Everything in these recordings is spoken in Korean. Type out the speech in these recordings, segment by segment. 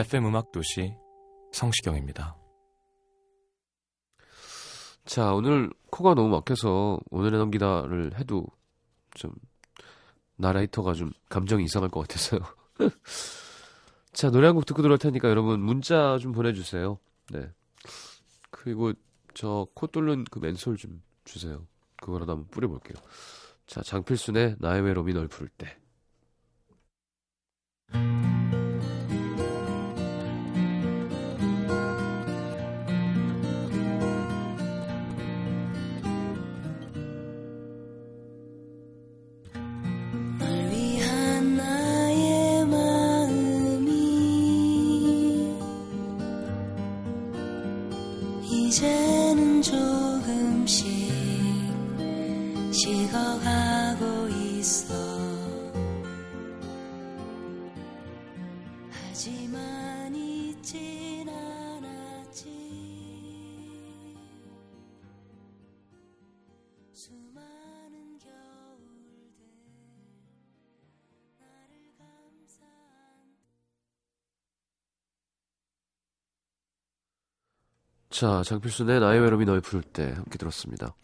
FM 음악 도시 성시경입니다. 자, 오늘 코가 너무 막혀서 오늘의 넘기다를 해도 좀 나레이터가 좀 감정이 이상할 것 같아서요. 자, 노래 한 곡 듣고 들어올 테니까 여러분 문자 좀 보내주세요. 네. 그리고 저 코 뚫는 그 맨솔 좀 주세요. 그거라도 한번 뿌려볼게요. 자, 장필순의 나의 외로움이 널 부를 때. 하지만 잊진 않았지 수많은 겨울들 나를 감싼 자, 장필순의 나의 외로움이 널 부를 때 함께 들었습니다.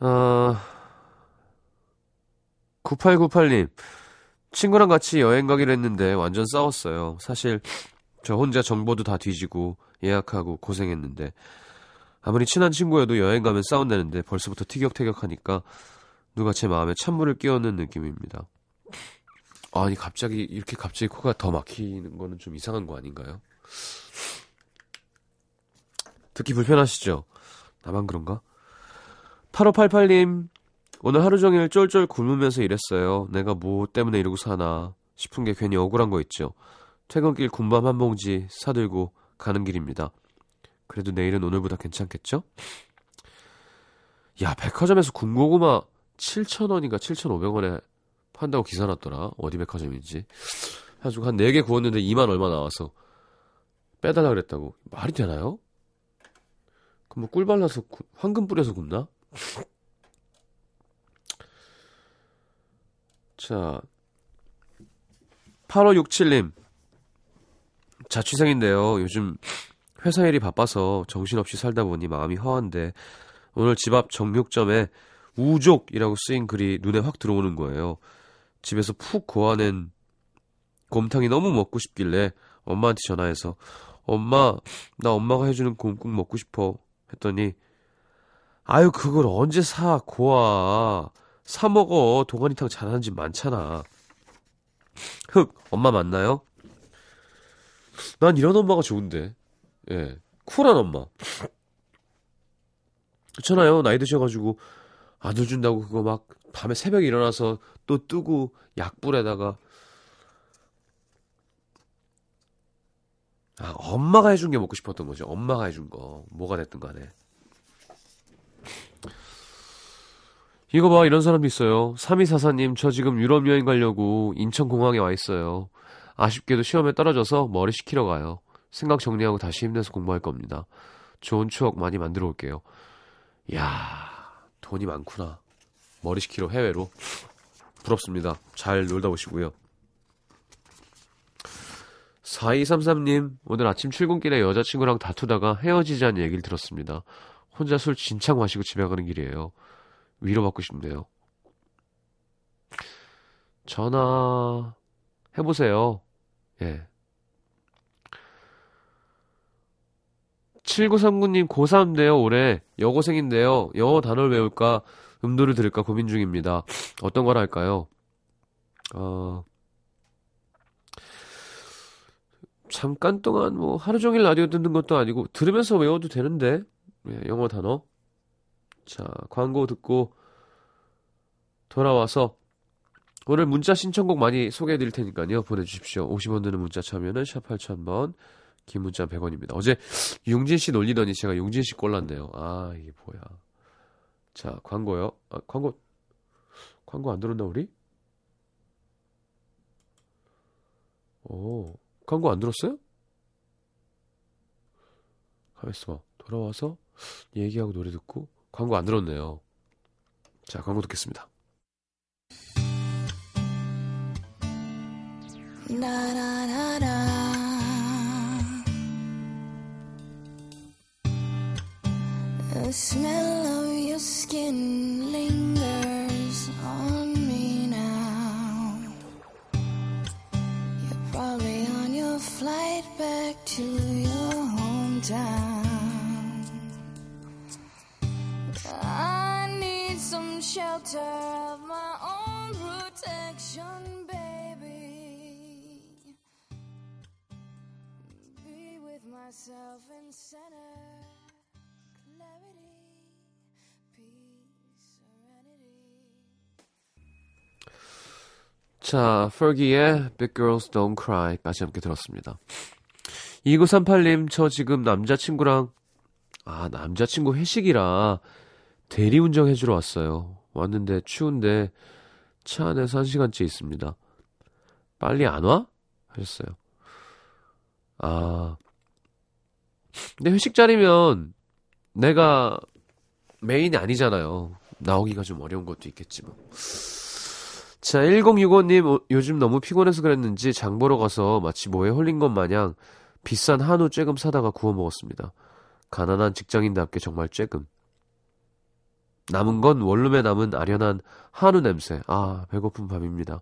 아, 9898님, 친구랑 같이 여행 가기로 했는데 완전 싸웠어요. 사실 저 혼자 정보도 다 뒤지고 예약하고 고생했는데 아무리 친한 친구여도 여행 가면 싸운다는데 벌써부터 티격태격하니까 누가 제 마음에 찬물을 끼얹는 느낌입니다. 아니 갑자기 이렇게 갑자기 코가 더 막히는 거는 좀 이상한 거 아닌가요? 듣기 불편하시죠? 나만 그런가? 8588님, 오늘 하루 종일 쫄쫄 굶으면서 일했어요. 내가 뭐 때문에 이러고 사나 싶은 게 괜히 억울한 거 있죠. 퇴근길 군밤 한 봉지 사들고 가는 길입니다. 그래도 내일은 오늘보다 괜찮겠죠? 야, 백화점에서 군고구마 7,000원인가 7,500원에 판다고 기사 났더라. 어디 백화점인지. 해가지고 한 4개 구웠는데 2만 얼마 나와서 빼달라 그랬다고. 말이 되나요? 그럼 뭐 꿀 발라서 구- 황금 뿌려서 굽나? 자 8567님. 자취생인데요. 요즘 회사 일이 바빠서 정신없이 살다 보니 마음이 허한데 오늘 집 앞 정육점에 우족이라고 쓰인 글이 눈에 확 들어오는 거예요. 집에서 푹 고아낸 곰탕이 너무 먹고 싶길래 엄마한테 전화해서 엄마 나 엄마가 해주는 곰국 먹고 싶어 했더니 아유 그걸 언제 사 고아 사 먹어 동아리탕 잘하는 집 많잖아 흑 엄마 맞나요? 난 이런 엄마가 좋은데 예 쿨한 엄마 그렇잖아요 나이 드셔가지고 아들 준다고 그거 막 밤에 새벽에 일어나서 또 뜨고 약불에다가 아, 엄마가 해준 게 먹고 싶었던 거죠. 엄마가 해준 거. 뭐가 됐든 간에. 이거 봐, 이런 사람도 있어요. 3244님, 저 지금 유럽 여행 가려고 인천공항에 와 있어요. 아쉽게도 시험에 떨어져서 머리 식히러 가요. 생각 정리하고 다시 힘내서 공부할 겁니다. 좋은 추억 많이 만들어 올게요. 야 돈이 많구나. 머리 식히러 해외로. 부럽습니다. 잘 놀다 오시고요. 4233님, 오늘 아침 출근길에 여자친구랑 다투다가 헤어지자는 얘기를 들었습니다. 혼자 술 진창 마시고 집에 가는 길이에요. 위로받고 싶네요. 전화 해보세요. 예. 7939님 고3인데요, 올해. 여고생인데요. 영어 단어를 외울까 음도를 들을까 고민 중입니다. 어떤 걸 할까요? 어, 잠깐 동안 뭐 하루 종일 라디오 듣는 것도 아니고 들으면서 외워도 되는데 예, 영어 단어. 자, 광고 듣고 돌아와서 오늘 문자 신청곡 많이 소개해 드릴 테니까요. 보내주십시오. 50원 드는 문자 참여는 샵 8000번, 긴 문자 100원입니다. 어제 용진 씨 놀리더니 제가 용진 씨 꼴랐네요. 아, 이게 뭐야. 자, 광고요. 아, 광고, 광고 안 들었나, 우리? 오, 광고 안 들었어요? 가만있어 봐. 돌아와서 얘기하고 노래 듣고 광고 안 들었네요. 자, 광고 듣겠습니다. Da. The smell of your skin lingers on me now. You're probably on your flight back to your hometown. Shelter of my own protection, baby. Be with myself in center, clarity, peace, serenity. 자, fergie의 Big Girls Don't Cry까지 함께 들었습니다. 2938님, 저 지금 남자친구랑, 아, 남자친구 회식이라 대리운전 해주러 왔어요. 왔는데 추운데 차 안에서 한 시간째 있습니다. 빨리 안 와? 하셨어요. 아, 근데 회식 자리면 내가 메인이 아니잖아요. 나오기가 좀 어려운 것도 있겠지만. 자, 1065님, 요즘 너무 피곤해서 그랬는지 장 보러 가서 마치 뭐에 홀린 것 마냥 비싼 한우 쬐금 사다가 구워 먹었습니다. 가난한 직장인답게 정말 쬐금. 남은 건 원룸에 남은 아련한 한우 냄새. 아, 배고픈 밤입니다.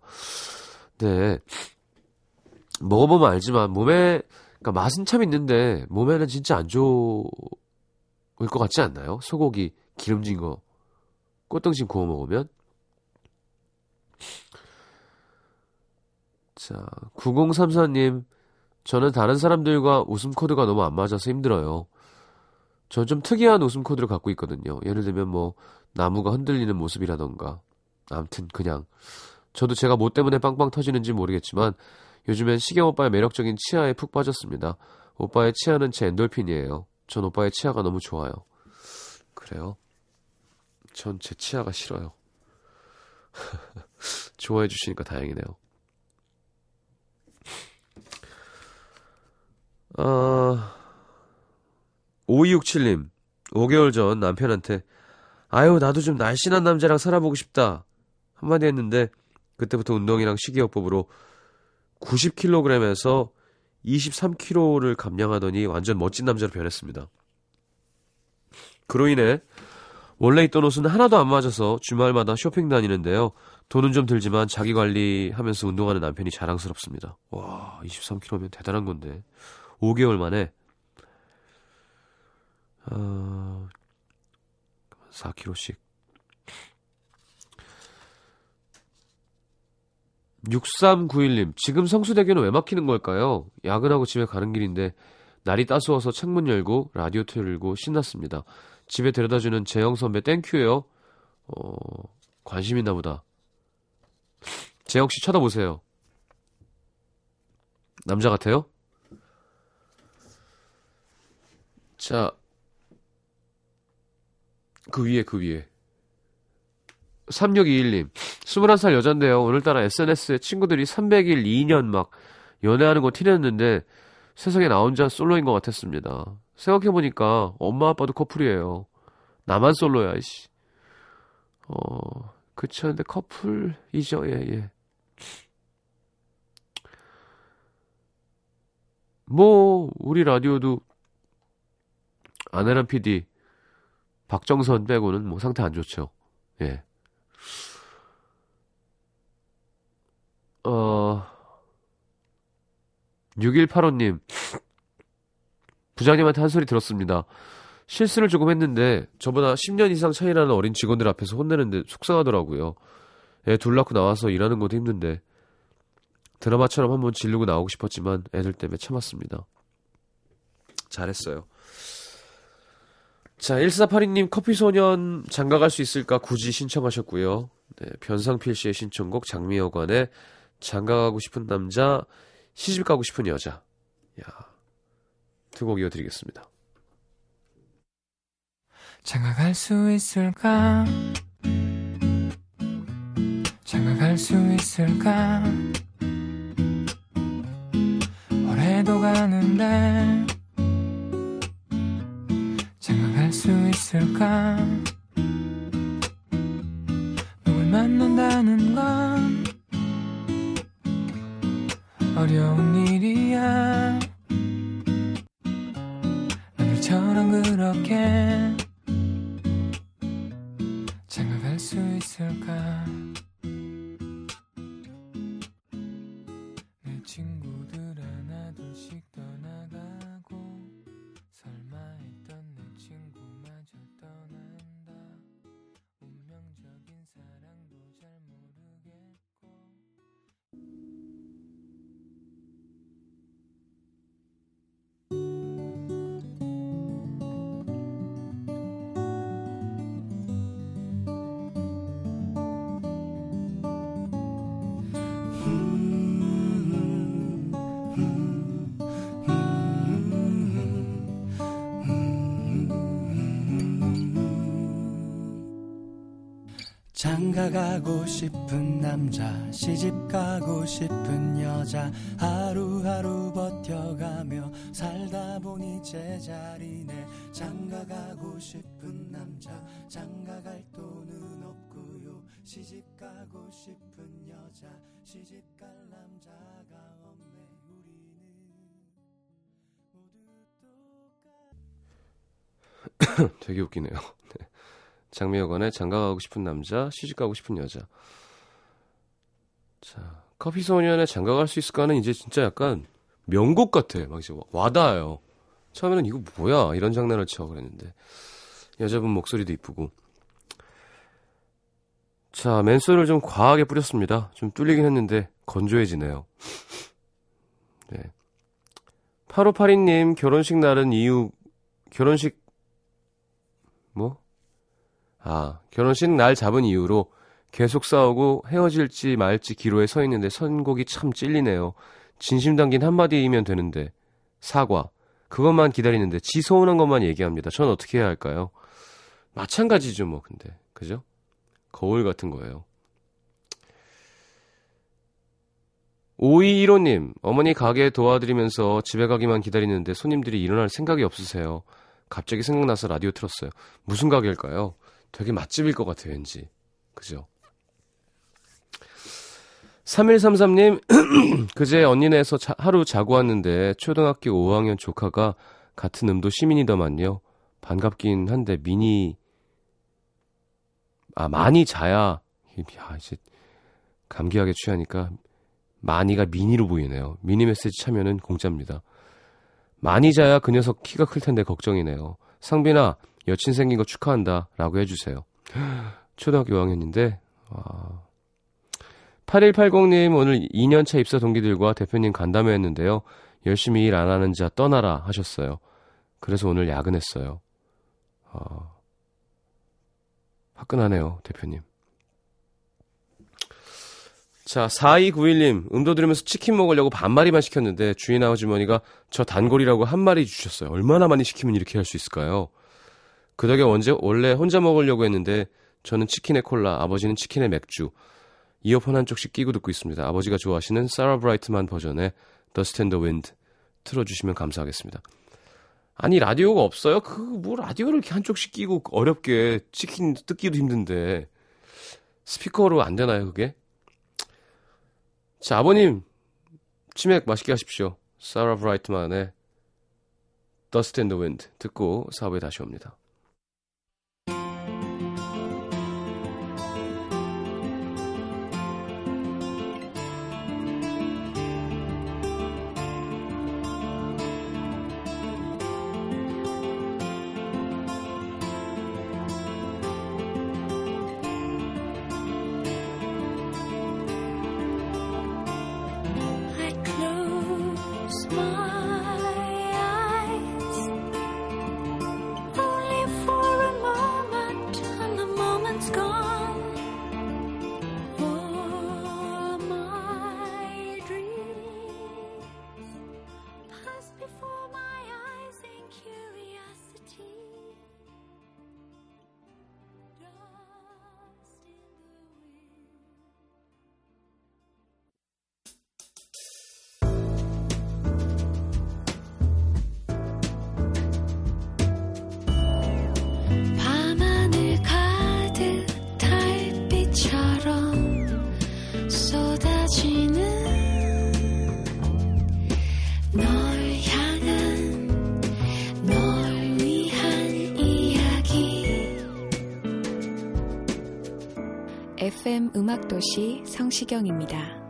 네. 먹어보면 알지만 몸에, 그러니까 맛은 참 있는데 몸에는 진짜 안 좋을 것 같지 않나요? 소고기 기름진 거 꽃등심 구워 먹으면. 자, 9034님, 저는 다른 사람들과 웃음 코드가 너무 안 맞아서 힘들어요. 전좀 특이한 웃음 코드를 갖고 있거든요. 예를 들면 뭐, 나무가 흔들리는 모습이라던가. 암튼, 그냥. 저도 제가 뭐 때문에 빵빵 터지는지 모르겠지만, 요즘엔 시경 오빠의 매력적인 치아에 푹 빠졌습니다. 오빠의 치아는 제 엔돌핀이에요. 전 오빠의 치아가 너무 좋아요. 그래요? 전 제 치아가 싫어요. 좋아해 주시니까 다행이네요. 아, 5267님, 5개월 전 남편한테, 아유, 나도 좀 날씬한 남자랑 살아보고 싶다. 한마디 했는데, 그때부터 운동이랑 식이요법으로 90kg에서 23kg를 감량하더니 완전 멋진 남자로 변했습니다. 그로 인해 원래 있던 옷은 하나도 안 맞아서 주말마다 쇼핑 다니는데요. 돈은 좀 들지만 자기 관리하면서 운동하는 남편이 자랑스럽습니다. 와, 23kg면 대단한 건데. 5개월 만에 어, 4kg씩 6391님, 지금 성수대교는 왜 막히는 걸까요? 야근하고 집에 가는 길인데, 날이 따스워서 창문 열고, 라디오 틀고, 신났습니다. 집에 데려다주는 재영 선배 땡큐요. 어, 관심 있나 보다. 재영 씨 쳐다보세요. 남자 같아요? 자, 그 위에, 그 위에. 3621님, 21살 여잔데요. 오늘따라 SNS에 친구들이 300일, 2년 막 연애하는 거 티냈는데 세상에 나 혼자 솔로인 것 같았습니다. 생각해보니까 엄마 아빠도 커플이에요. 나만 솔로야, 이씨. 어, 그쵸. 근데 커플이죠, 예, 예. 뭐, 우리 라디오도 아내란 PD, 박정선 빼고는 뭐 상태 안 좋죠. 예. 어, 6185님. 부장님한테 한 소리 들었습니다. 실수를 조금 했는데 저보다 10년 이상 차이 나는 어린 직원들 앞에서 혼내는데 속상하더라고요. 애 둘 낳고 나와서 일하는 것도 힘든데 드라마처럼 한번 지르고 나오고 싶었지만 애들 때문에 참았습니다. 잘했어요. 자, 1482님 커피소년 장가갈 수 있을까 굳이 신청하셨고요. 네, 변상필 씨의 신청곡 장미여관의 장가가고 싶은 남자, 시집 가고 싶은 여자. 야, 두 곡 이어드리겠습니다. 장가갈 수 있을까? 장가갈 수 있을까? 올해도 가는데 있을까? 누굴 만난다는 건 어려운 일이야 남들처럼 그렇게 장가갈 수 있을까 가고 싶은 남자 시집 가고 싶은 여자 하루하루 버텨가며 살다 보니 제자리네. 장가 가고 싶은 남자 장가 갈 돈은 없고요. 시집 가고 싶은 여자 시집 갈 남자가 없네. 우리는 모두 똑같 되게 웃기네요. 네. 장미여관에 장가가고 싶은 남자, 시집가고 싶은 여자. 자, 커피소년에 장가갈 수 있을까는 이제 진짜 약간 명곡 같아. 막 이제 와닿아요. 처음에는 이거 뭐야? 이런 장난을 쳐 그랬는데. 여자분 목소리도 이쁘고. 자, 맨솔을 좀 과하게 뿌렸습니다. 좀 뚫리긴 했는데 건조해지네요. 네. 8582님 결혼식 날은 이유 결혼식 뭐? 아, 결혼식 날 잡은 이유로 계속 싸우고 헤어질지 말지 기로에 서 있는데 선곡이 참 찔리네요. 진심 담긴 한마디이면 되는데 사과 그것만 기다리는데 지 서운한 것만 얘기합니다. 전 어떻게 해야 할까요? 마찬가지죠 뭐 근데 그죠? 거울 같은 거예요. 5215님, 어머니 가게 도와드리면서 집에 가기만 기다리는데 손님들이 일어날 생각이 없으세요. 갑자기 생각나서 라디오 틀었어요. 무슨 가게일까요? 되게 맛집일 것 같아요, 왠지. 그죠? 3133님, 그제 언니네에서 자- 하루 자고 왔는데 초등학교 5학년 조카가 같은 음도 시민이더만요. 반갑긴 한데 미니 아 많이 자야 야 이제 감기하게 취하니까 많이가 미니로 보이네요. 미니 메시지 참여는 공짜입니다. 많이 자야 그 녀석 키가 클 텐데 걱정이네요. 상빈아 여친 생긴 거 축하한다 라고 해주세요. 초등학교 5학년인데 와. 8180님 오늘 2년차 입사 동기들과 대표님 간담회 했는데요. 열심히 일 안 하는 자 떠나라 하셨어요. 그래서 오늘 야근했어요. 아, 화끈하네요, 대표님. 자, 4291님, 음도 들으면서 치킨 먹으려고 반마리만 시켰는데 주인 아주머니가 저 단골이라고 한 마리 주셨어요. 얼마나 많이 시키면 이렇게 할 수 있을까요? 그 덕에 언제, 원래 혼자 먹으려고 했는데 저는 치킨에 콜라, 아버지는 치킨에 맥주. 이어폰 한쪽씩 끼고 듣고 있습니다. 아버지가 좋아하시는 사라 브라이트만 버전의 The Stand the Wind 틀어주시면 감사하겠습니다. 아니 라디오가 없어요? 그 뭐 라디오를 이렇게 한쪽씩 끼고 어렵게 치킨 뜯기도 힘든데 스피커로 안 되나요 그게? 자 아버님 치맥 맛있게 하십시오. 사라 브라이트만의 Dust in the Wind 듣고 사업에 다시 옵니다. 음악도시 성시경입니다.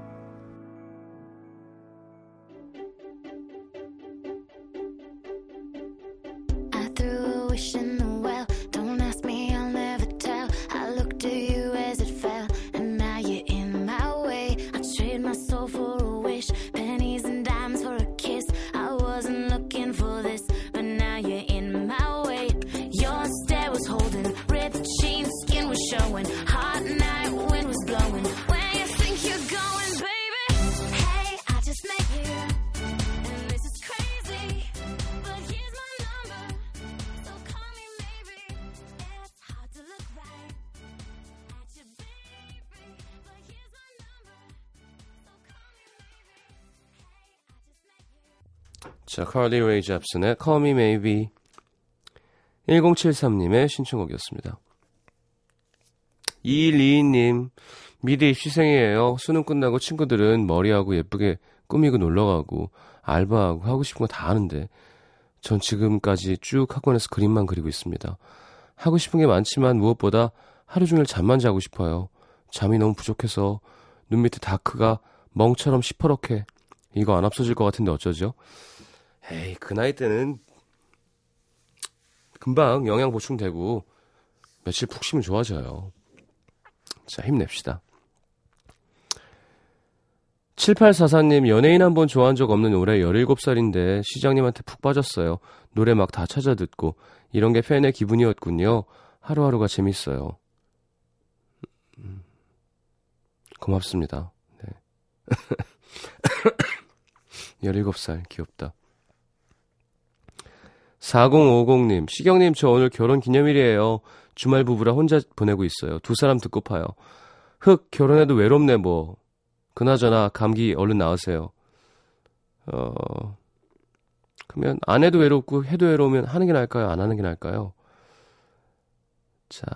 자, 카리 레이 잡슨의 Call Me Maybe 1073님의 신청곡이었습니다. 2122님, 미리 입시생이에요. 수능 끝나고 친구들은 머리하고 예쁘게 꾸미고 놀러가고 알바하고 하고 싶은 거 다 하는데 전 지금까지 쭉 학원에서 그림만 그리고 있습니다. 하고 싶은 게 많지만 무엇보다 하루 종일 잠만 자고 싶어요. 잠이 너무 부족해서 눈 밑에 다크가 멍처럼 시퍼렇게 이거 안 없어질 것 같은데 어쩌죠? 에이, 그 나이 때는 금방 영양 보충되고 며칠 푹 쉬면 좋아져요. 자, 힘냅시다. 7844님, 연예인 한 번 좋아한 적 없는 올해 17살인데 시장님한테 푹 빠졌어요. 노래 막 다 찾아 듣고 이런 게 팬의 기분이었군요. 하루하루가 재밌어요. 음, 고맙습니다. 네. 17살 귀엽다. 4050님, 시경님, 저 오늘 결혼 기념일이에요. 주말 부부라 혼자 보내고 있어요. 두 사람 듣고 파요. 흑, 결혼해도 외롭네, 뭐. 그나저나, 감기 얼른 나으세요. 어, 그러면 안 해도 외롭고 해도 외로우면 하는 게 나을까요? 안 하는 게 나을까요? 자,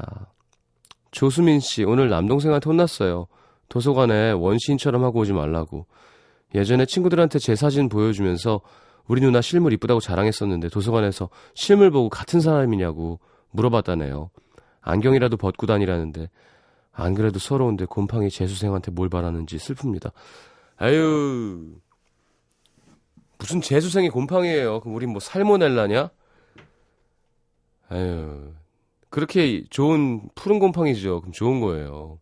조수민 씨, 오늘 남동생한테 혼났어요. 도서관에 원시인처럼 하고 오지 말라고. 예전에 친구들한테 제 사진 보여주면서 우리 누나 실물 이쁘다고 자랑했었는데 도서관에서 실물 보고 같은 사람이냐고 물어봤다네요. 안경이라도 벗고 다니라는데 안 그래도 서러운데 곰팡이 재수생한테 뭘 바라는지 슬픕니다. 아유 무슨 재수생이 곰팡이에요. 그럼 우린 뭐 살모넬라냐? 아유 그렇게 좋은 푸른 곰팡이죠. 그럼 좋은 거예요.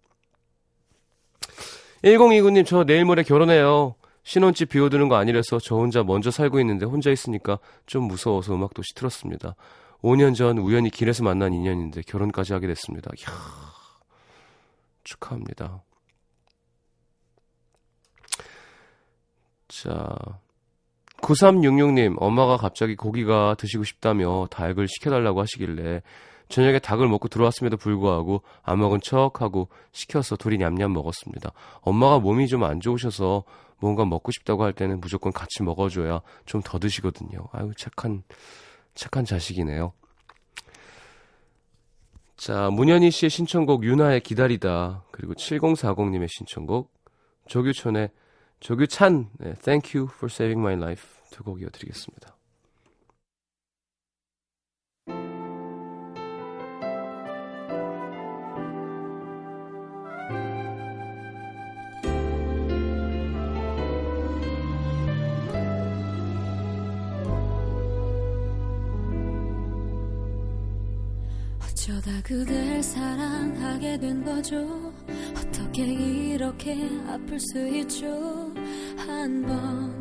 1029님 저 내일 모레 결혼해요. 신혼집 비워두는 거 아니라서 저 혼자 먼저 살고 있는데 혼자 있으니까 좀 무서워서 음악도시 틀었습니다. 5년 전 우연히 길에서 만난 인연인데 결혼까지 하게 됐습니다. 이야, 축하합니다. 자, 9366님, 엄마가 갑자기 고기가 드시고 싶다며 닭을 시켜달라고 하시길래 저녁에 닭을 먹고 들어왔음에도 불구하고 안 먹은 척하고 시켜서 둘이 냠냠 먹었습니다. 엄마가 몸이 좀 안 좋으셔서 뭔가 먹고 싶다고 할 때는 무조건 같이 먹어줘야 좀 더 드시거든요. 아유, 착한, 착한 자식이네요. 자, 문현희 씨의 신청곡 윤하의 기다리다. 그리고 7040님의 신청곡 조규천의 조규찬 네, Thank you for saving my life 두 곡 이어드리겠습니다. 그댈 사랑하게 된 거죠? 어떻게 이렇게 아플 수 있죠? 한 번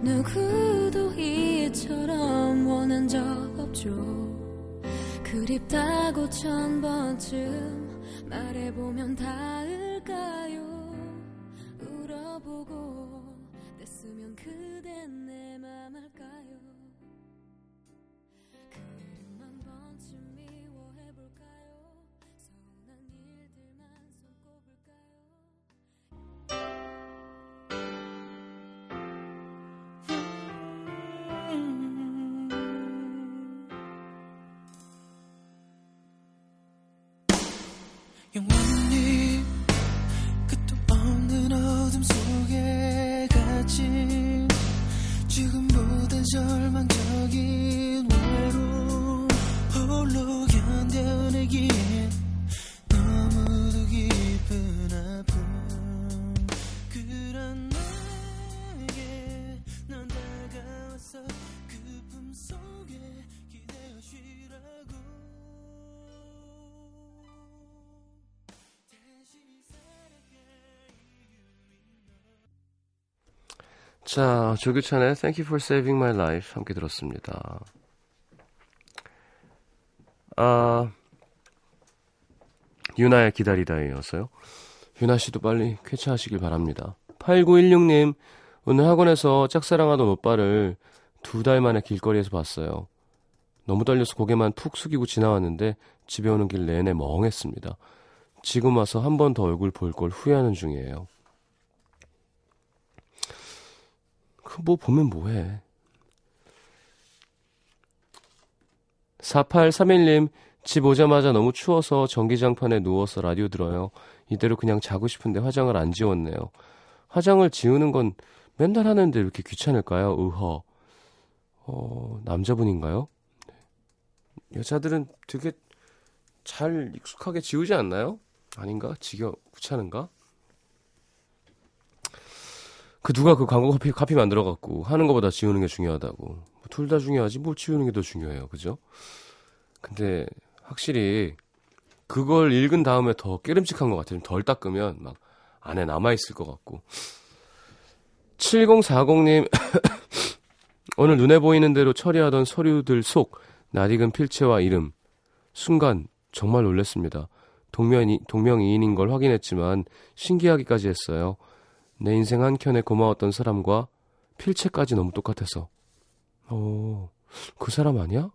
누구도 이처럼 원한 적 없죠. 그립다고 천 번쯤 말해보면 닿을까요? 울어보고 뗐으면 그댄 내 맘 알까요 자, 조규찬의 Thank You for Saving My Life 함께 들었습니다. 아, 유나의 기다리다에 이어서요. 유나 씨도 빨리 쾌차하시길 바랍니다. 8916님, 오늘 학원에서 짝사랑하던 오빠를 두 달 만에 길거리에서 봤어요. 너무 떨려서 고개만 푹 숙이고 지나왔는데 집에 오는 길 내내 멍했습니다. 지금 와서 한 번 더 얼굴 볼 걸 후회하는 중이에요. 그 뭐 보면 뭐해. 4831님, 집 오자마자 너무 추워서 전기장판에 누워서 라디오 들어요. 이대로 그냥 자고 싶은데 화장을 안 지웠네요. 화장을 지우는 건 맨날 하는데 왜 이렇게 귀찮을까요? 의허. 어, 남자분인가요? 네. 여자들은 되게 잘 익숙하게 지우지 않나요? 아닌가? 지겨, 귀찮은가? 그 누가 그 광고 카피, 카피 만들어갖고 하는 것보다 지우는 게 중요하다고. 둘다 중요하지 뭘 지우는 게 더 중요해요. 그죠? 근데 확실히 그걸 읽은 다음에 더 깨름직한 것 같아요. 덜 닦으면 막 안에 남아있을 것 같고. 7040님, 오늘 눈에 보이는 대로 처리하던 서류들 속 낯익은 필체와 이름. 순간 정말 놀랐습니다. 동명이, 동명이인인 걸 확인했지만 신기하기까지 했어요. 내 인생 한켠에 고마웠던 사람과 필체까지 너무 똑같아서. 어, 그 사람 아니야?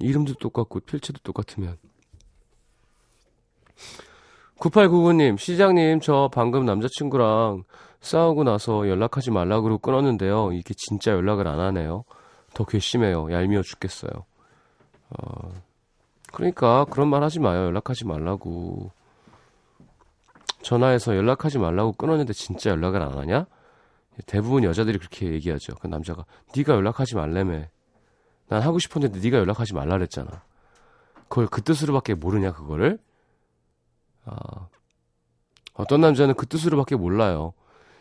이름도 똑같고 필체도 똑같으면. 9899님, 시장님, 저 방금 남자친구랑 싸우고 나서 연락하지 말라고 끊었는데요. 이게 진짜 연락을 안 하네요. 더 괘씸해요. 얄미워 죽겠어요. 어, 그러니까 그런 말 하지 마요. 연락하지 말라고. 전화해서 연락하지 말라고 끊었는데 진짜 연락을 안 하냐? 대부분 여자들이 그렇게 얘기하죠. 그 남자가 네가 연락하지 말래매. 난 하고 싶었는데 네가 연락하지 말라 그랬잖아. 그걸 그 뜻으로밖에 모르냐 그거를? 아, 어떤 남자는 그 뜻으로밖에 몰라요.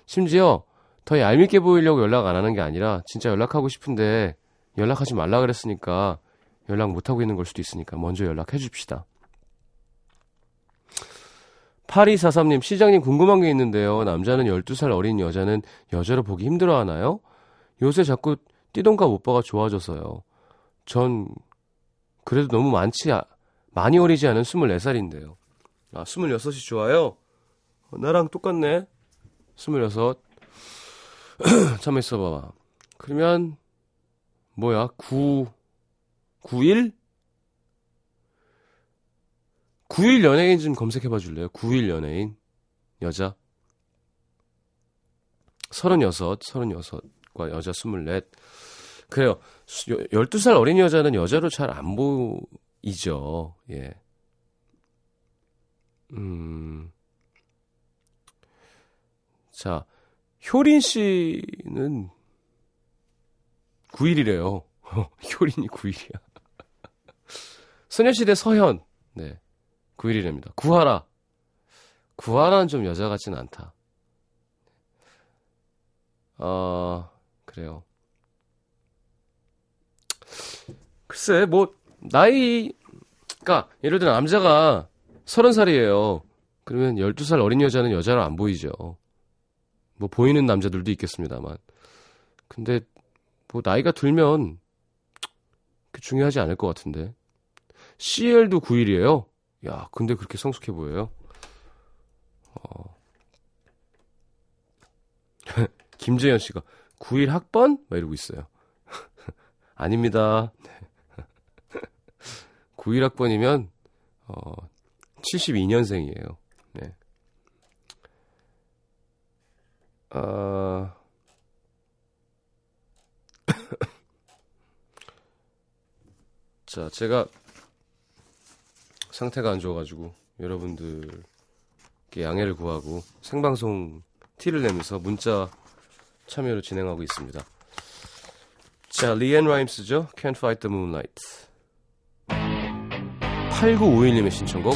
심지어 더 얄밉게 보이려고 연락 안 하는 게 아니라 진짜 연락하고 싶은데 연락하지 말라 그랬으니까 연락 못 하고 있는 걸 수도 있으니까 먼저 연락해 줍시다. 8243님, 시장님 궁금한 게 있는데요. 남자는 12살 어린 여자는 여자로 보기 힘들어 하나요? 요새 자꾸 띠동갑 오빠가 좋아져서요. 전 그래도 너무 많지 아, 많이 어리지 않은 24살인데요. 아, 26이 좋아요? 어, 나랑 똑같네. 26. 잠깐 있어봐. 그러면 뭐야? 9 91? 9일 연예인 좀 검색해봐 줄래요? 9일 연예인. 여자. 36, 36과 여자 24. 그래요. 12살 어린 여자는 여자로 잘 안 보이죠. 예. 음. 자, 효린 씨는 9일이래요. 효린이 9일이야. 소녀시대 서현. 네. 9일이랍니다. 구하라. 구하라는 좀 여자 같진 않다. 어, 그래요. 글쎄, 뭐, 나이, 그니까, 예를 들어 남자가 30살이에요. 그러면 12살 어린 여자는 여자로 안 보이죠. 뭐, 보이는 남자들도 있겠습니다만. 근데, 뭐, 나이가 들면, 그 중요하지 않을 것 같은데. CL도 9일이에요. 야, 근데 그렇게 성숙해 보여요? 어. 김재현 씨가 9일 학번? 막 이러고 있어요. 아닙니다. 9일 학번이면 어 72년생이에요. 네. 아 자, 제가 상태가 안 좋아가지고 여러분들께 양해를 구하고 생방송 티를 내면서 문자 참여를 진행하고 있습니다. 자, 리앤 라임스죠. Can't Fight the Moonlight. 8951님의 신청곡.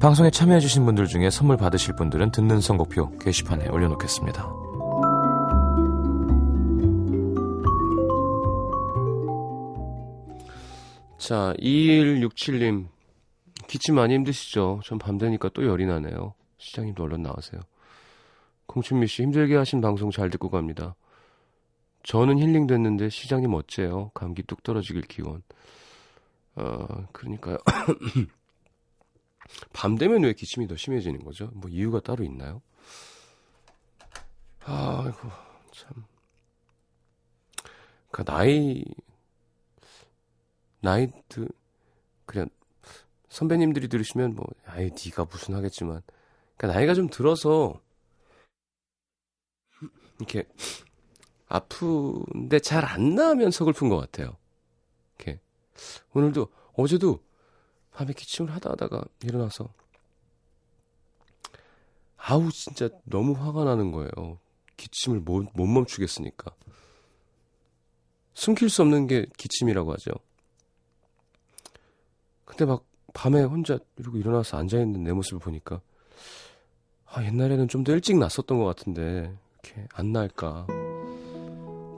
방송에 참여해주신 분들 중에 선물 받으실 분들은 듣는 선곡표 게시판에 올려놓겠습니다. 자, 2167님. 기침 많이 힘드시죠? 전 밤 되니까 또 열이 나네요. 시장님도 얼른 나오세요. 공춘미 씨, 힘들게 하신 방송 잘 듣고 갑니다. 저는 힐링 됐는데 시장님 어째요? 감기 뚝 떨어지길 기원. 어, 그러니까요. 밤 되면 왜 기침이 더 심해지는 거죠? 뭐 이유가 따로 있나요? 아이고, 참. 그 나이 나이 드 그냥 선배님들이 들으시면 뭐 아이 네가 무슨 하겠지만 그러니까 나이가 좀 들어서 이렇게 아픈데 잘 안 나면 서글픈 것 같아요. 이렇게 오늘도 어제도 밤에 기침을 하다 하다가 일어나서 아우 진짜 너무 화가 나는 거예요. 기침을 못, 못 멈추겠으니까. 숨길 수 없는 게 기침이라고 하죠. 근데 막 밤에 혼자 이러고 일어나서 앉아있는 내 모습을 보니까 아, 옛날에는 좀 더 일찍 났었던 것 같은데 이렇게 안 날까.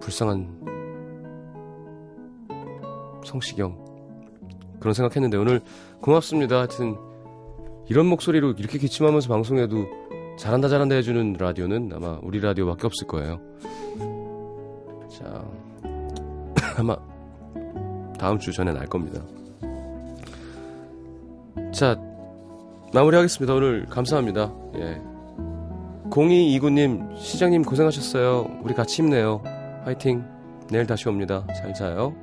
불쌍한 성시경. 그런 생각했는데 오늘 고맙습니다. 하여튼 이런 목소리로 이렇게 기침하면서 방송해도 잘한다 잘한다 해주는 라디오는 아마 우리 라디오밖에 없을 거예요. 자, 아마 다음 주 전에 날 겁니다. 자, 마무리하겠습니다. 오늘 감사합니다. 예. 0229님, 시장님 고생하셨어요. 우리 같이 힘내요. 화이팅. 내일 다시 옵니다. 잘 자요.